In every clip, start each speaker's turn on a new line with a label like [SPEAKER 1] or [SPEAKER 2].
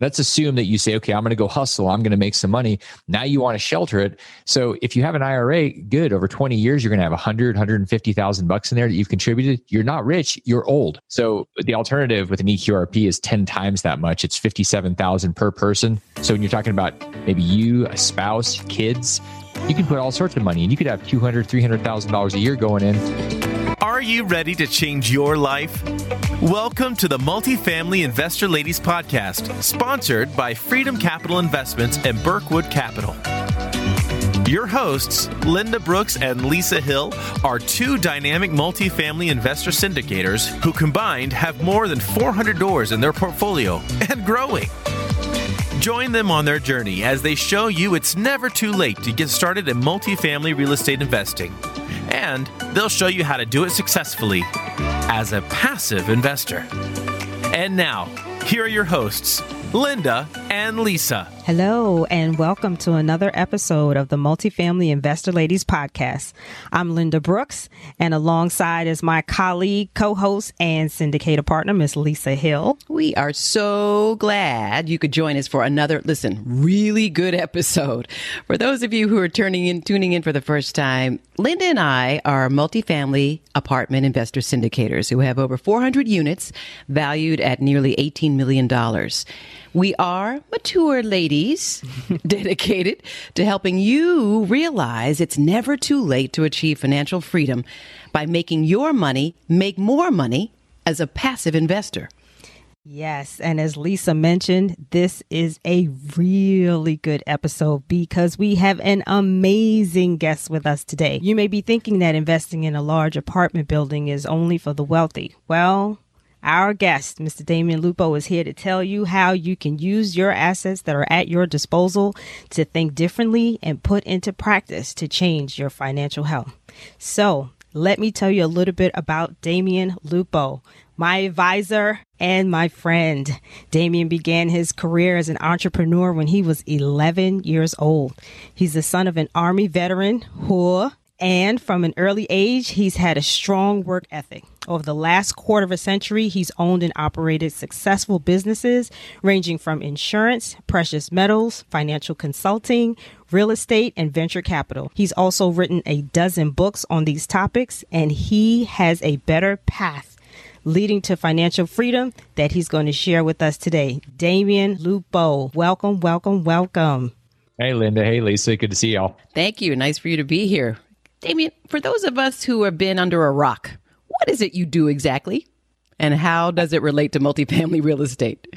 [SPEAKER 1] Let's assume that you say, okay, I'm going to go hustle. I'm going to make some money. Now you want to shelter it. So if you have an IRA, good. Over 20 years, you're going to have 100, 150,000 bucks in there that you've contributed. You're not rich. You're old. So the alternative with an EQRP is 10 times that much. It's 57,000 per person. So when you're talking about maybe you, a spouse, kids, you can put all sorts of money and you could have 200, $300,000 a year going in.
[SPEAKER 2] Are you ready to change your life? Welcome to the Multifamily Investor Ladies Podcast, sponsored by Freedom Capital Investments and Burkwood Capital. Your hosts, Linda Brooks and Lisa Hill, are two dynamic multifamily investor syndicators who combined have more than 400 doors in their portfolio and growing. Join them on their journey as they show you it's never too late to get started in multifamily real estate investing and they'll show you how to do it successfully as a passive investor. And now, here are your hosts, Linda and Lisa.
[SPEAKER 3] Hello, and welcome to another episode of the Multifamily Investor Ladies Podcast. I'm Linda Brooks, and alongside is my colleague, co host, and syndicator partner, Miss Lisa Hill.
[SPEAKER 4] We are so glad you could join us for another, listen, really good episode. For those of you who are turning in, tuning in for the first time, Linda and I are multifamily apartment investor syndicators who have over 400 units valued at nearly $18 million. We are mature ladies dedicated to helping you realize it's never too late to achieve financial freedom by making your money make more money as a passive investor.
[SPEAKER 3] Yes, and as Lisa mentioned, this is a really good episode because we have an amazing guest with us today. You may be thinking that investing in a large apartment building is only for the wealthy. Well, our guest, Mr. Damion Lupo, is here to tell you how you can use your assets that are at your disposal to think differently and put into practice to change your financial health. So, let me tell you a little bit about Damion Lupo, my advisor and my friend. Damion began his career as an entrepreneur when he was 11 years old. He's the son of an Army veteran who, and from an early age, he's had a strong work ethic. Over the last quarter of a century, he's owned and operated successful businesses ranging from insurance, precious metals, financial consulting, real estate, and venture capital. He's also written a dozen books on these topics, and he has a better path leading to financial freedom that he's going to share with us today. Damion Lupo, welcome, welcome, welcome.
[SPEAKER 1] Hey, Linda. Hey, Lisa. Good to see y'all.
[SPEAKER 4] Thank you. Nice for you to be here. Damion, for those of us who have been under a rock, what is it you do exactly? And how does it relate to multifamily real estate?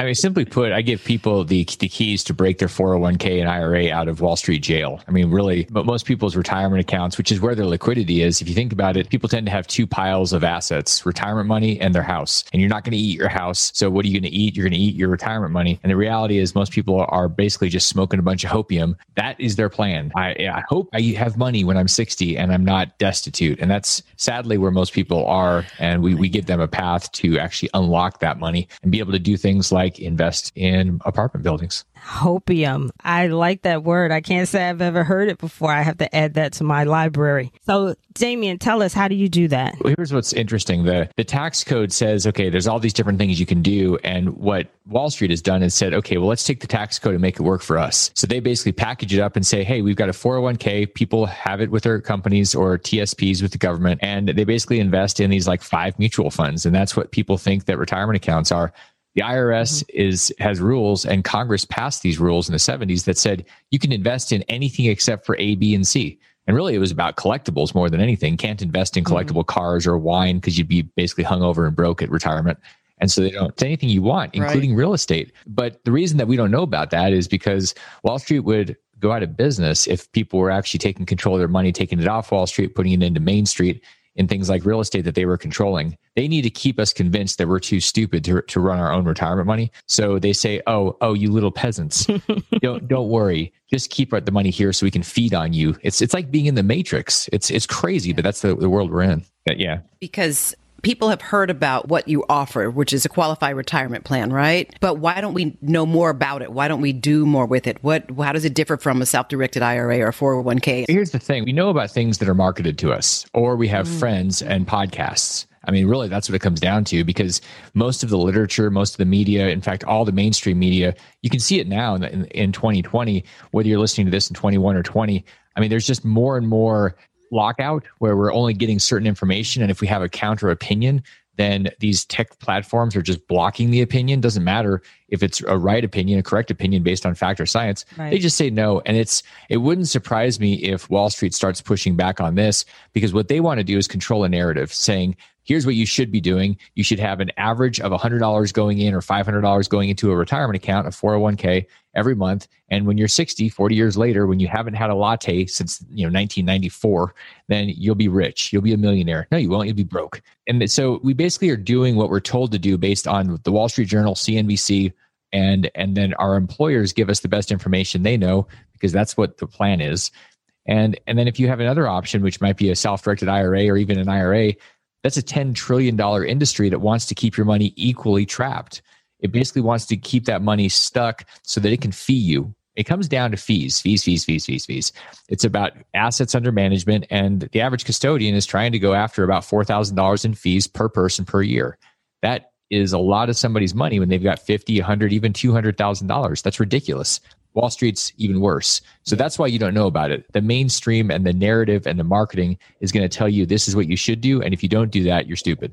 [SPEAKER 1] I mean, simply put, I give people the, the keys to break their 401k and IRA out of Wall Street jail. I mean, really, but most people's retirement accounts, which is where their liquidity is, if you think about it, people tend to have two piles of assets retirement money and their house. And you're not going to eat your house. So, what are you going to eat? You're going to eat your retirement money. And the reality is, most people are basically just smoking a bunch of hopium. That is their plan. I, I hope I have money when I'm 60 and I'm not destitute. And that's sadly where most people are. And we, we give them a path to actually unlock that money and be able to do things like invest in apartment buildings.
[SPEAKER 3] Hopium. I like that word. I can't say I've ever heard it before. I have to add that to my library. So, Damion, tell us, how do you do that?
[SPEAKER 1] Well, here's what's interesting. The the tax code says, okay, there's all these different things you can do. And what Wall Street has done is said, okay, well, let's take the tax code and make it work for us. So they basically package it up and say, hey, we've got a 401k. People have it with their companies or TSPs with the government. And they basically invest in these like five mutual funds. And that's what people think that retirement accounts are. The IRS mm-hmm. is has rules, and Congress passed these rules in the 70s that said you can invest in anything except for A, B, and C. And really, it was about collectibles more than anything. Can't invest in mm-hmm. collectible mm-hmm. cars or wine because you'd be basically hungover and broke at retirement. And so they don't it's anything you want, including right. real estate. But the reason that we don't know about that is because Wall Street would go out of business if people were actually taking control of their money, taking it off Wall Street, putting it into Main Street in things like real estate that they were controlling. They need to keep us convinced that we're too stupid to, to run our own retirement money. So they say, "Oh, oh, you little peasants, don't don't worry, just keep the money here so we can feed on you." It's it's like being in the Matrix. It's it's crazy, but that's the, the world we're in. But yeah,
[SPEAKER 4] because people have heard about what you offer, which is a qualified retirement plan, right? But why don't we know more about it? Why don't we do more with it? What how does it differ from a self-directed IRA or a 401k?
[SPEAKER 1] Here's the thing. We know about things that are marketed to us or we have mm. friends and podcasts I mean, really, that's what it comes down to because most of the literature, most of the media, in fact, all the mainstream media, you can see it now in, in, in 2020, whether you're listening to this in 21 or 20. I mean, there's just more and more lockout where we're only getting certain information. And if we have a counter opinion, then these tech platforms are just blocking the opinion. Doesn't matter if it's a right opinion, a correct opinion based on fact or science. Right. They just say no. And it's it wouldn't surprise me if Wall Street starts pushing back on this because what they want to do is control a narrative, saying here's what you should be doing. You should have an average of $100 going in or $500 going into a retirement account, a 401k every month. And when you're 60, 40 years later, when you haven't had a latte since, you know, 1994, then you'll be rich. You'll be a millionaire. No, you won't. You'll be broke. And so we basically are doing what we're told to do based on the Wall Street Journal, CNBC, and and then our employers give us the best information they know because that's what the plan is. And and then if you have another option, which might be a self-directed IRA or even an IRA, that's a $10 trillion industry that wants to keep your money equally trapped. It basically wants to keep that money stuck so that it can fee you. It comes down to fees, fees, fees, fees, fees, fees. It's about assets under management, and the average custodian is trying to go after about $4,000 in fees per person per year. That is a lot of somebody's money when they've got 50, 100, even $200,000. That's ridiculous. Wall Street's even worse. So that's why you don't know about it. The mainstream and the narrative and the marketing is going to tell you this is what you should do. And if you don't do that, you're stupid.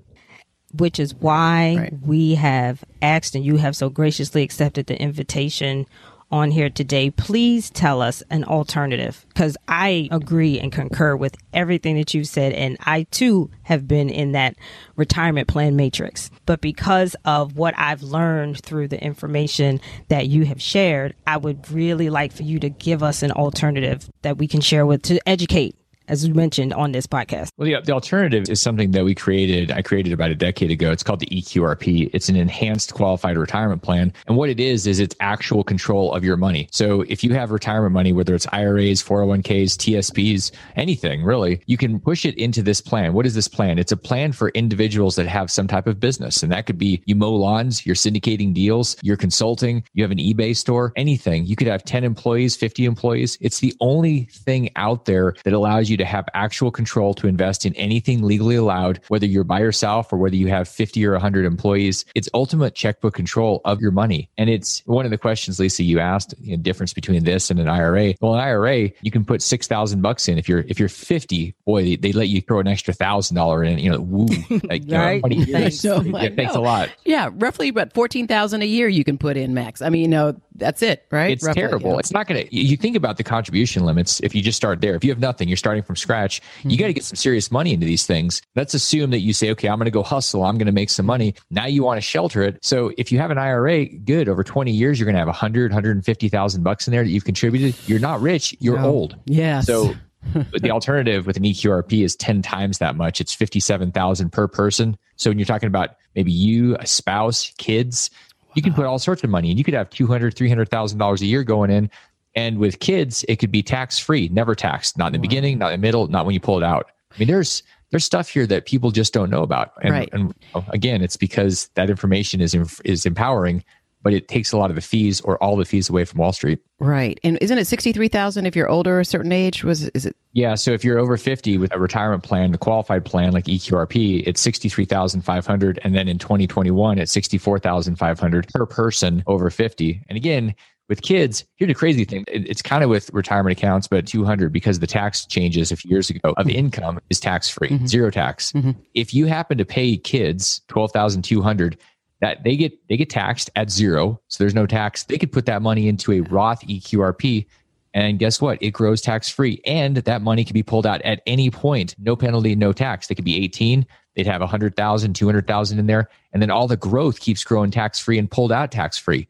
[SPEAKER 3] Which is why right. we have asked and you have so graciously accepted the invitation on here today, please tell us an alternative because I agree and concur with everything that you've said. And I too have been in that retirement plan matrix. But because of what I've learned through the information that you have shared, I would really like for you to give us an alternative that we can share with to educate as we mentioned on this podcast.
[SPEAKER 1] Well, the, the alternative is something that we created. I created about a decade ago. It's called the EQRP. It's an enhanced qualified retirement plan. And what it is, is it's actual control of your money. So if you have retirement money, whether it's IRAs, 401ks, TSPs, anything really, you can push it into this plan. What is this plan? It's a plan for individuals that have some type of business. And that could be you mow lawns, you're syndicating deals, you're consulting, you have an eBay store, anything. You could have 10 employees, 50 employees. It's the only thing out there that allows you to have actual control to invest in anything legally allowed, whether you're by yourself or whether you have 50 or 100 employees. It's ultimate checkbook control of your money. And it's one of the questions, Lisa, you asked, the you know, difference between this and an IRA. Well, an IRA, you can put 6,000 bucks in. If you're, if you're 50, boy, they, they let you throw an extra thousand dollar in, you know, woo, like,
[SPEAKER 3] right. You know, thanks.
[SPEAKER 1] So, yeah, thanks a lot.
[SPEAKER 4] Yeah. Roughly about 14,000 a year you can put in max. I mean, you know, that's it, right?
[SPEAKER 1] It's
[SPEAKER 4] roughly,
[SPEAKER 1] terrible.
[SPEAKER 4] Yeah.
[SPEAKER 1] It's not going to, you think about the contribution limits. If you just start there, if you have nothing, you're starting from scratch, mm-hmm. you got to get some serious money into these things. Let's assume that you say, okay, I'm going to go hustle. I'm going to make some money. Now you want to shelter it. So if you have an IRA, good. Over 20 years, you're going to have 100, 150,000 bucks in there that you've contributed. You're not rich. You're no. old.
[SPEAKER 4] Yeah.
[SPEAKER 1] So the alternative with an EQRP is 10 times that much. It's 57,000 per person. So when you're talking about maybe you, a spouse, kids, you can put all sorts of money and you could have 200, 300,000 dollars a year going in and with kids, it could be tax free, never taxed, not in the wow. beginning, not in the middle, not when you pull it out. I mean, there's there's stuff here that people just don't know about, and,
[SPEAKER 4] right.
[SPEAKER 1] and again, it's because that information is is empowering, but it takes a lot of the fees or all the fees away from Wall Street.
[SPEAKER 4] Right, and isn't it sixty three thousand if you're older a certain age? Was is it?
[SPEAKER 1] Yeah, so if you're over fifty with a retirement plan, the qualified plan like EQRP, it's sixty three thousand five hundred, and then in twenty twenty one, it's sixty four thousand five hundred per person over fifty. And again, with kids, here's the crazy thing. It's kind of with retirement accounts, but 200 because the tax changes a few years ago of mm-hmm. income is tax free, mm-hmm. zero tax. Mm-hmm. If you happen to pay kids 12,200, that they get they get taxed at zero, so there's no tax. They could put that money into a Roth EQRP, and guess what? It grows tax free, and that money can be pulled out at any point, no penalty, no tax. They could be 18. They'd have 100,000, 200,000 in there, and then all the growth keeps growing tax free and pulled out tax free.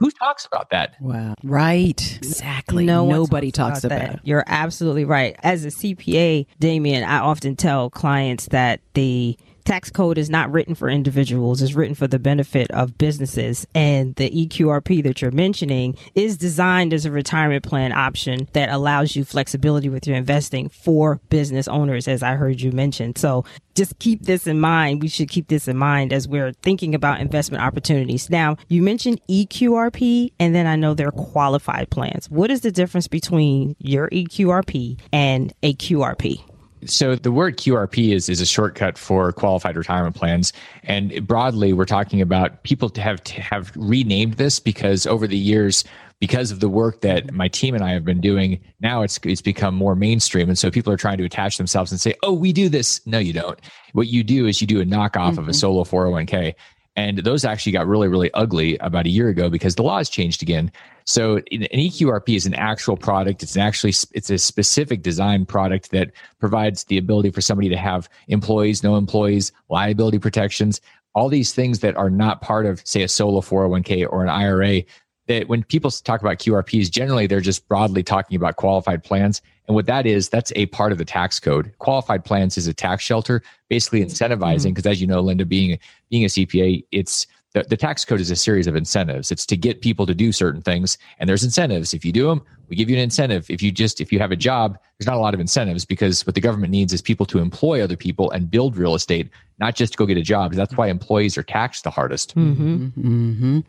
[SPEAKER 1] Who talks about that?
[SPEAKER 4] Wow. Right. Exactly. No Nobody talks, talks about, about,
[SPEAKER 3] that. You're absolutely right. As a CPA, Damion, I often tell clients that the tax code is not written for individuals, it's written for the benefit of businesses. And the EQRP that you're mentioning is designed as a retirement plan option that allows you flexibility with your investing for business owners, as I heard you mention. So just keep this in mind. We should keep this in mind as we're thinking about investment opportunities. Now, you mentioned EQRP, and then I know there are qualified plans. What is the difference between your EQRP and a QRP?
[SPEAKER 1] So the word QRP is is a shortcut for qualified retirement plans, and broadly, we're talking about people to have have renamed this because over the years, because of the work that my team and I have been doing, now it's it's become more mainstream, and so people are trying to attach themselves and say, "Oh, we do this." No, you don't. What you do is you do a knockoff mm-hmm. of a solo 401k. And those actually got really, really ugly about a year ago because the laws changed again. So an EQRP is an actual product. It's an actually it's a specific design product that provides the ability for somebody to have employees, no employees, liability protections, all these things that are not part of, say, a solo 401k or an IRA. That when people talk about QRPs, generally they're just broadly talking about qualified plans. And what that is, that's a part of the tax code. Qualified plans is a tax shelter, basically incentivizing, because mm-hmm. as you know, Linda, being being a CPA, it's the, the tax code is a series of incentives. It's to get people to do certain things, and there's incentives. If you do them, we give you an incentive. If you just if you have a job, there's not a lot of incentives because what the government needs is people to employ other people and build real estate, not just to go get a job. That's why employees are taxed the hardest.
[SPEAKER 4] Mm-hmm. Mm-hmm.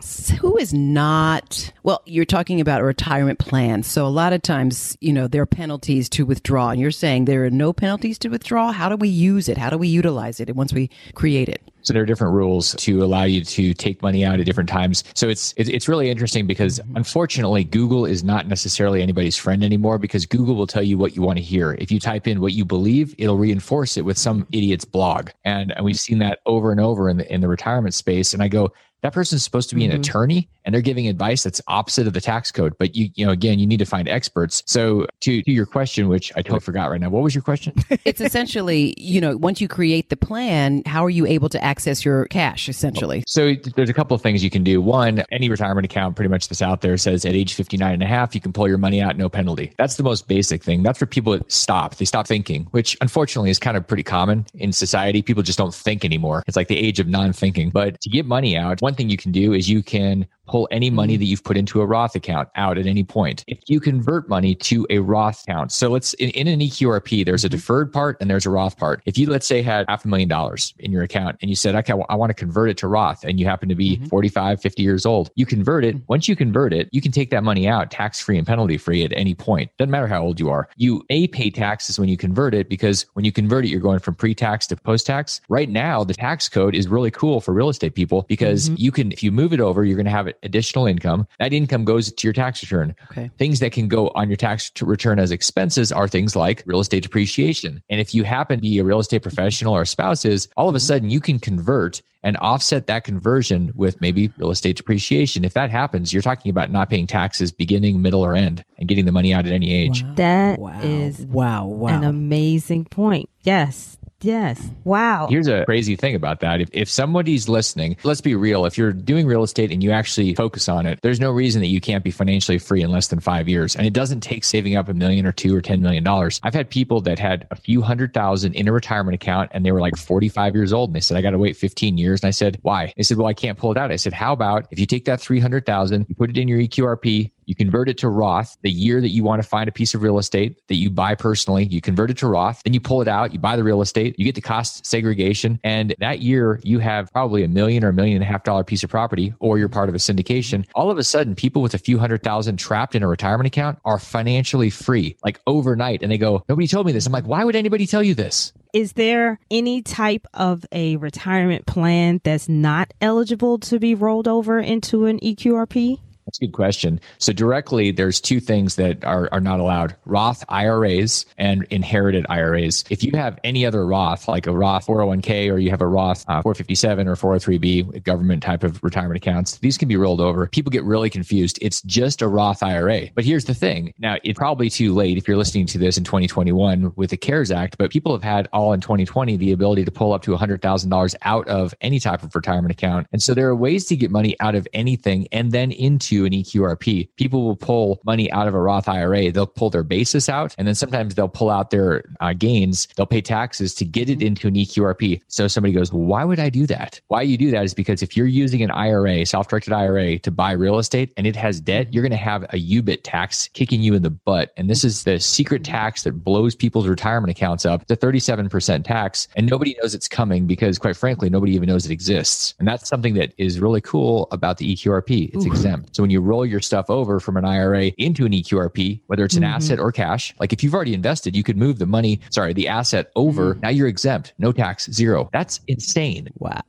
[SPEAKER 4] So who is not well? You're talking about a retirement plan, so a lot of times, you know, there are penalties to withdraw, and you're saying there are no penalties to withdraw. How do we use it? How do we utilize it once we create it?
[SPEAKER 1] So there are different rules to allow you to take money out at different times. So it's it's really interesting because mm-hmm. unfortunately Google is not necessarily anybody's friend anymore because Google will tell you what you want to hear. If you type in what you believe, it'll reinforce it with some idiot's blog. And, and we've seen that over and over in the in the retirement space. And I go, that person's supposed to be mm-hmm. an attorney and they're giving advice that's opposite of the tax code but you you know again you need to find experts. So to, to your question which i totally forgot right now what was your question?
[SPEAKER 4] It's essentially you know once you create the plan how are you able to access your cash essentially?
[SPEAKER 1] So there's a couple of things you can do. One any retirement account pretty much that's out there says at age 59 and a half you can pull your money out no penalty. That's the most basic thing. That's for people stop. They stop thinking which unfortunately is kind of pretty common in society. People just don't think anymore. It's like the age of non-thinking. But to get money out one thing you can do is you can pull any money mm-hmm. that you've put into a Roth account out at any point. If you convert money to a Roth account, so let's in, in an EQRP, there's a mm-hmm. deferred part and there's a Roth part. If you, let's say, had half a million dollars in your account and you said, okay, well, I want to convert it to Roth and you happen to be mm-hmm. 45, 50 years old, you convert it. Once you convert it, you can take that money out tax free and penalty free at any point. Doesn't matter how old you are. You may pay taxes when you convert it because when you convert it, you're going from pre tax to post tax. Right now, the tax code is really cool for real estate people because mm-hmm. you can, if you move it over, you're going to have additional income. That income goes to your tax return. Okay. Things that can go on your tax return as expenses are things like real estate depreciation. And if you happen to be a real estate professional or spouses, all of a mm-hmm. sudden you can convert and offset that conversion with maybe real estate depreciation. If that happens, you're talking about not paying taxes beginning, middle, or end and getting the money out at any age.
[SPEAKER 3] Wow. That wow. is wow, wow. an amazing point. Yes. Yes. Wow.
[SPEAKER 1] Here's a crazy thing about that. If, if somebody's listening, let's be real. If you're doing real estate and you actually focus on it, there's no reason that you can't be financially free in less than five years. And it doesn't take saving up a million or two or $10 million. I've had people that had a few hundred thousand in a retirement account and they were like 45 years old. And they said, I got to wait 15 years. And I said, why? They said, well, I can't pull it out. I said, how about if you take that 300,000, you put it in your EQRP, you convert it to Roth the year that you want to find a piece of real estate that you buy personally. You convert it to Roth, then you pull it out, you buy the real estate, you get the cost segregation. And that year you have probably a million or a million and a half dollar piece of property, or you're part of a syndication. All of a sudden, people with a few hundred thousand trapped in a retirement account are financially free, like overnight. And they go, Nobody told me this. I'm like, why would anybody tell you this?
[SPEAKER 3] Is there any type of a retirement plan that's not eligible to be rolled over into an EQRP?
[SPEAKER 1] That's a good question. So directly, there's two things that are, are not allowed: Roth IRAs and inherited IRAs. If you have any other Roth, like a Roth 401k, or you have a Roth uh, 457 or 403b, government type of retirement accounts, these can be rolled over. People get really confused. It's just a Roth IRA. But here's the thing: now it's probably too late if you're listening to this in 2021 with the CARES Act. But people have had all in 2020 the ability to pull up to $100,000 out of any type of retirement account, and so there are ways to get money out of anything and then into an EQRP. People will pull money out of a Roth IRA. They'll pull their basis out, and then sometimes they'll pull out their uh, gains. They'll pay taxes to get it mm-hmm. into an EQRP. So somebody goes, well, why would I do that? Why you do that is because if you're using an IRA, self-directed IRA, to buy real estate and it has debt, mm-hmm. you're going to have a UBIT tax kicking you in the butt. And this is the secret mm-hmm. tax that blows people's retirement accounts up to 37% tax. And nobody knows it's coming because, quite frankly, nobody even knows it exists. And that's something that is really cool about the EQRP. It's Ooh. exempt. So when when you roll your stuff over from an IRA into an EQRP, whether it's an mm-hmm. asset or cash, like if you've already invested, you could move the money, sorry, the asset over. Mm-hmm. Now you're exempt, no tax, zero. That's insane.
[SPEAKER 4] Wow.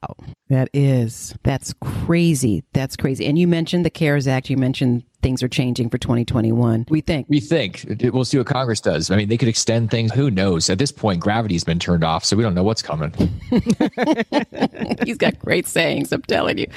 [SPEAKER 4] That is, that's crazy. That's crazy. And you mentioned the CARES Act. You mentioned things are changing for 2021. We think.
[SPEAKER 1] We think. We'll see what Congress does. I mean, they could extend things. Who knows? At this point, gravity's been turned off, so we don't know what's coming.
[SPEAKER 4] He's got great sayings. I'm telling you.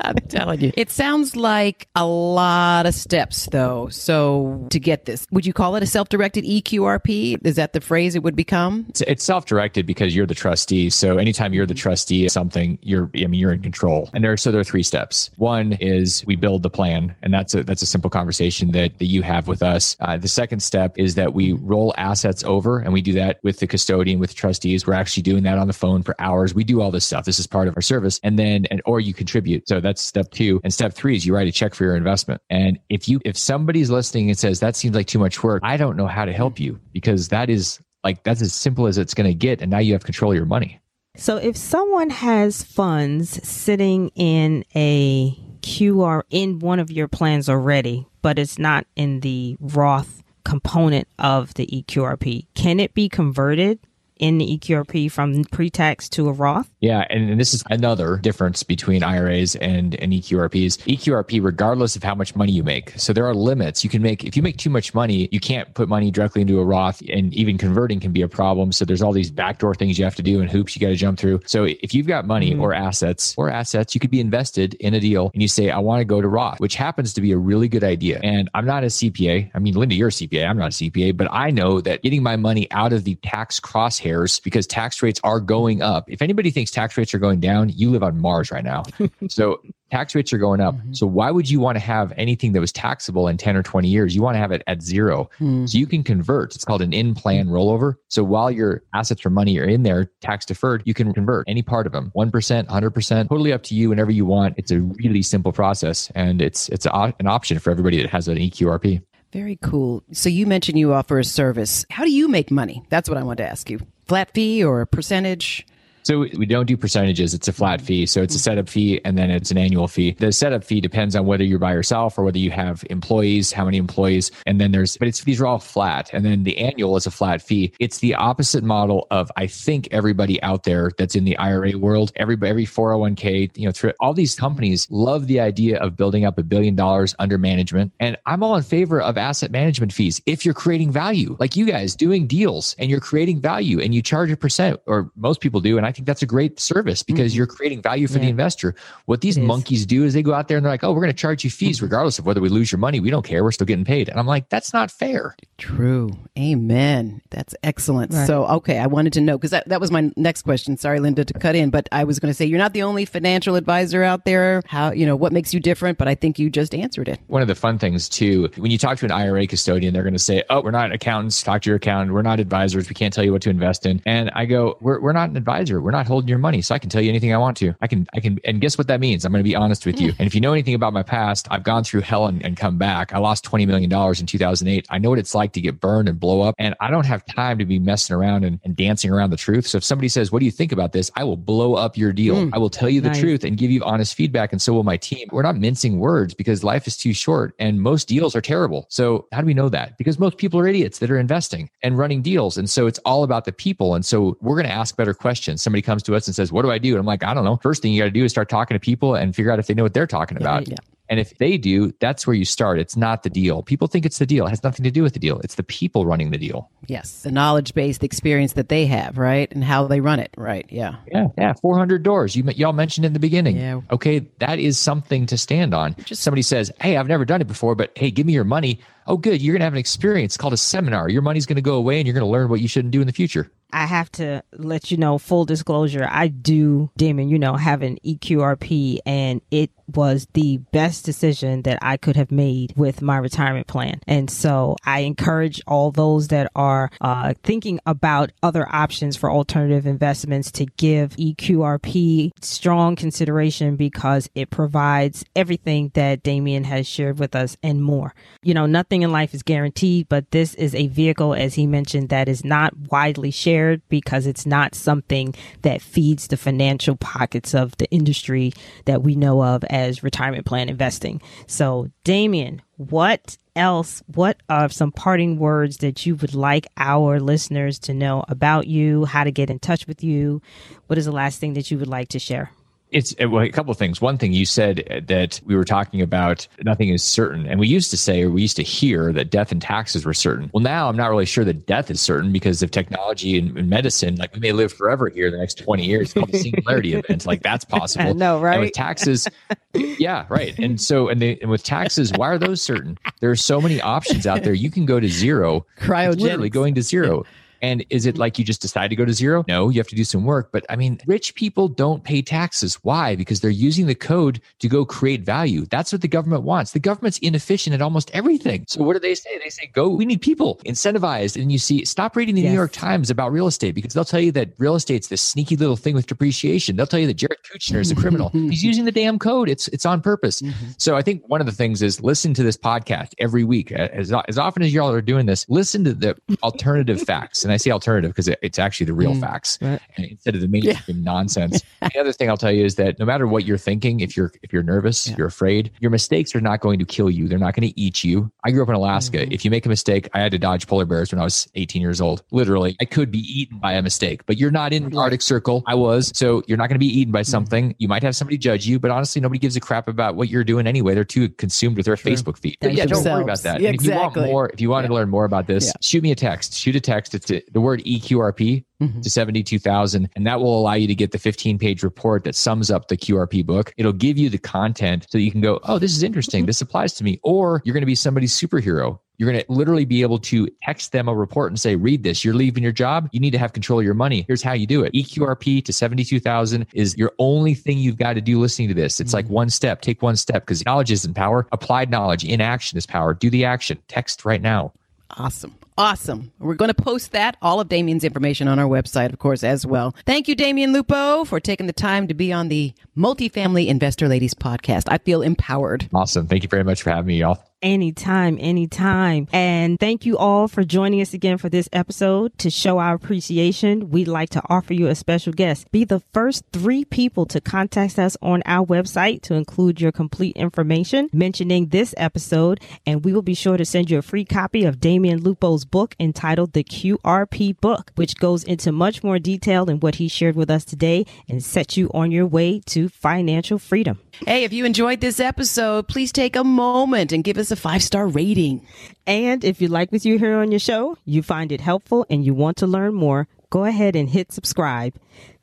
[SPEAKER 4] I'm telling you. It sounds like a lot of steps, though. So to get this, would you call it a self-directed EQRP? Is that the phrase it would become?
[SPEAKER 1] It's, it's self-directed because you're the trustee. So anytime you're the trustee of something, you're I mean you're in control. And there so there are three steps. One is we build the plan, and that's a that's a simple conversation that, that you have with us. Uh, the second step is that we roll assets over and we do that with the custodian, with the trustees. We're actually doing that on the phone for hours. We do all this stuff. This is part of our service. And then, and, or you contribute. So that's step two. And step three is you write a check for your investment. And if you, if somebody's listening and says that seems like too much work, I don't know how to help you because that is like, that's as simple as it's going to get. And now you have control of your money.
[SPEAKER 3] So if someone has funds sitting in a QR in one of your plans already, but it's not in the Roth component of the EQRP. Can it be converted in the EQRP from pre-tax to a Roth?
[SPEAKER 1] Yeah, and, this is another difference between IRAs and, and EQRPs. EQRP, regardless of how much money you make. So there are limits. You can make, if you make too much money, you can't put money directly into a Roth and even converting can be a problem. So there's all these backdoor things you have to do and hoops you got to jump through. So if you've got money mm-hmm. or assets or assets, you could be invested in a deal and you say, I want to go to Roth, which happens to be a really good idea. And I'm not a CPA. I mean, Linda, you're a CPA. I'm not a CPA, but I know that getting my money out of the tax crosshairs because tax rates are going up. If anybody thinks tax rates are going down, you live on Mars right now. so tax rates are going up. Mm-hmm. So why would you want to have anything that was taxable in 10 or 20 years? You want to have it at zero. Mm. So you can convert. It's called an in plan rollover. So while your assets or money are in there, tax deferred, you can convert any part of them 1%, 100%, totally up to you whenever you want. It's a really simple process and it's, it's a, an option for everybody that has an EQRP.
[SPEAKER 4] Very cool. So you mentioned you offer a service. How do you make money? That's what I want to ask you. Flat fee or a percentage?
[SPEAKER 1] So we don't do percentages. It's a flat fee. So it's a setup fee and then it's an annual fee. The setup fee depends on whether you're by yourself or whether you have employees, how many employees. And then there's, but it's, these are all flat. And then the annual is a flat fee. It's the opposite model of, I think everybody out there that's in the IRA world, every, every 401k, you know, all these companies love the idea of building up a billion dollars under management. And I'm all in favor of asset management fees. If you're creating value, like you guys doing deals and you're creating value and you charge a percent or most people do. And I think that's a great service because mm-hmm. you're creating value for yeah. the investor. What these monkeys do is they go out there and they're like, oh, we're going to charge you fees mm-hmm. regardless of whether we lose your money. We don't care. We're still getting paid. And I'm like, that's not fair.
[SPEAKER 4] True. Amen. That's excellent. Right. So, okay, I wanted to know because that, that was my next question. Sorry, Linda, to cut in, but I was going to say you're not the only financial advisor out there. How, you know, what makes you different? But I think you just answered it.
[SPEAKER 1] One of the fun things, too, when you talk to an IRA custodian, they're going to say, oh, we're not accountants. Talk to your accountant. We're not advisors. We can't tell you what to invest in. And I go, we're, we're not an advisor. We're not holding your money. So I can tell you anything I want to. I can, I can, and guess what that means? I'm going to be honest with you. And if you know anything about my past, I've gone through hell and, and come back. I lost $20 million in 2008. I know what it's like to get burned and blow up. And I don't have time to be messing around and, and dancing around the truth. So if somebody says, what do you think about this? I will blow up your deal. Mm, I will tell you the nice. truth and give you honest feedback. And so will my team. We're not mincing words because life is too short and most deals are terrible. So how do we know that? Because most people are idiots that are investing and running deals. And so it's all about the people. And so we're going to ask better questions. Somebody comes to us and says, what do I do? And I'm like, I don't know. First thing you got to do is start talking to people and figure out if they know what they're talking about. Yeah, yeah. And if they do, that's where you start. It's not the deal. People think it's the deal. It has nothing to do with the deal. It's the people running the deal.
[SPEAKER 4] Yes. The knowledge base, the experience that they have, right? And how they run it, right? Yeah.
[SPEAKER 1] Yeah. Yeah. 400 doors. You, y'all mentioned in the beginning. Yeah. Okay. That is something to stand on. Just somebody says, Hey, I've never done it before, but hey, give me your money. Oh, good. You're going to have an experience called a seminar. Your money's going to go away and you're going to learn what you shouldn't do in the future.
[SPEAKER 3] I have to let you know, full disclosure, I do, Damon, you know, have an EQRP and it was the best decision that I could have made with my retirement plan. And so I encourage all those that are uh, thinking about other options for alternative investments to give EQRP strong consideration because it provides everything that Damion has shared with us and more. You know, nothing in life is guaranteed, but this is a vehicle, as he mentioned, that is not widely shared because it's not something that feeds the financial pockets of the industry that we know of as retirement plan investing. So, Damion, what else? What are some parting words that you would like our listeners to know about you, how to get in touch with you? What is the last thing that you would like to share?
[SPEAKER 1] It's uh, well, a couple of things. One thing you said that we were talking about nothing is certain. And we used to say, or we used to hear that death and taxes were certain. Well, now I'm not really sure that death is certain because of technology and, and medicine. Like we may live forever here the next 20 years called the singularity event. Like that's possible.
[SPEAKER 3] No, right.
[SPEAKER 1] And with taxes, yeah, right. And so, and, they, and with taxes, why are those certain? There are so many options out there. You can go to zero.
[SPEAKER 4] Cryogenics.
[SPEAKER 1] Literally going to zero. And is it like you just decide to go to zero? No, you have to do some work. But I mean, rich people don't pay taxes. Why? Because they're using the code to go create value. That's what the government wants. The government's inefficient at almost everything. So what do they say? They say, go, we need people incentivized. And you see, stop reading the yes. New York Times about real estate because they'll tell you that real estate's this sneaky little thing with depreciation. They'll tell you that Jared Kushner is a criminal. He's using the damn code. It's, it's on purpose. Mm-hmm. So I think one of the things is listen to this podcast every week. As, as often as y'all are doing this, listen to the alternative facts. And I say alternative because it, it's actually the real mm, facts right. instead of the mainstream yeah. nonsense. the other thing I'll tell you is that no matter what you're thinking, if you're if you're nervous, yeah. you're afraid, your mistakes are not going to kill you. They're not going to eat you. I grew up in Alaska. Mm-hmm. If you make a mistake, I had to dodge polar bears when I was 18 years old. Literally, I could be eaten by a mistake. But you're not in the Arctic Circle. I was, so you're not going to be eaten by mm-hmm. something. Mm-hmm. You might have somebody judge you, but honestly, nobody gives a crap about what you're doing anyway. They're too consumed with their True. Facebook feed. Yeah, don't worry about that.
[SPEAKER 4] Yeah, exactly.
[SPEAKER 1] If you want more, if you want to learn more about this, shoot me a text. Shoot a text. It's the word EQRP mm-hmm. to 72,000. And that will allow you to get the 15 page report that sums up the QRP book. It'll give you the content so you can go, oh, this is interesting. This applies to me. Or you're going to be somebody's superhero. You're going to literally be able to text them a report and say, read this. You're leaving your job. You need to have control of your money. Here's how you do it. EQRP to 72,000 is your only thing you've got to do listening to this. It's mm-hmm. like one step, take one step because knowledge isn't power. Applied knowledge in action is power. Do the action. Text right now.
[SPEAKER 4] Awesome. Awesome. We're going to post that, all of Damion's information on our website, of course, as well. Thank you, Damion Lupo, for taking the time to be on the Multifamily Investor Ladies podcast. I feel empowered.
[SPEAKER 1] Awesome. Thank you very much for having me, y'all.
[SPEAKER 3] Anytime, anytime. And thank you all for joining us again for this episode. To show our appreciation, we'd like to offer you a special guest. Be the first three people to contact us on our website to include your complete information mentioning this episode. And we will be sure to send you a free copy of Damion Lupo's book entitled The QRP Book, which goes into much more detail than what he shared with us today and sets you on your way to financial freedom.
[SPEAKER 4] Hey, if you enjoyed this episode, please take a moment and give us a five star rating.
[SPEAKER 3] And if you like what you hear on your show, you find it helpful, and you want to learn more, go ahead and hit subscribe.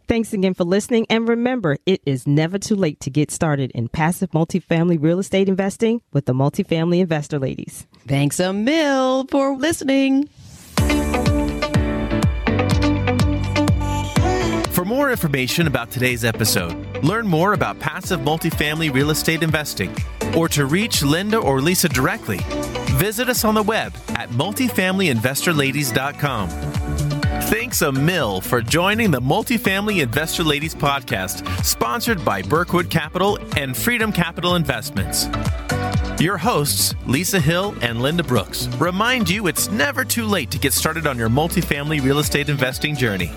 [SPEAKER 3] Thanks again for listening. And remember, it is never too late to get started in passive multifamily real estate investing with the Multifamily Investor Ladies.
[SPEAKER 4] Thanks a mill for listening.
[SPEAKER 2] For more information about today's episode, learn more about passive multifamily real estate investing, or to reach Linda or Lisa directly, visit us on the web at multifamilyinvestorladies.com. Thanks a mill for joining the Multifamily Investor Ladies podcast, sponsored by Birkwood Capital and Freedom Capital Investments. Your hosts, Lisa Hill and Linda Brooks, remind you it's never too late to get started on your multifamily real estate investing journey.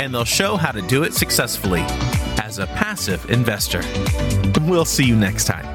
[SPEAKER 2] And they'll show how to do it successfully as a passive investor. We'll see you next time.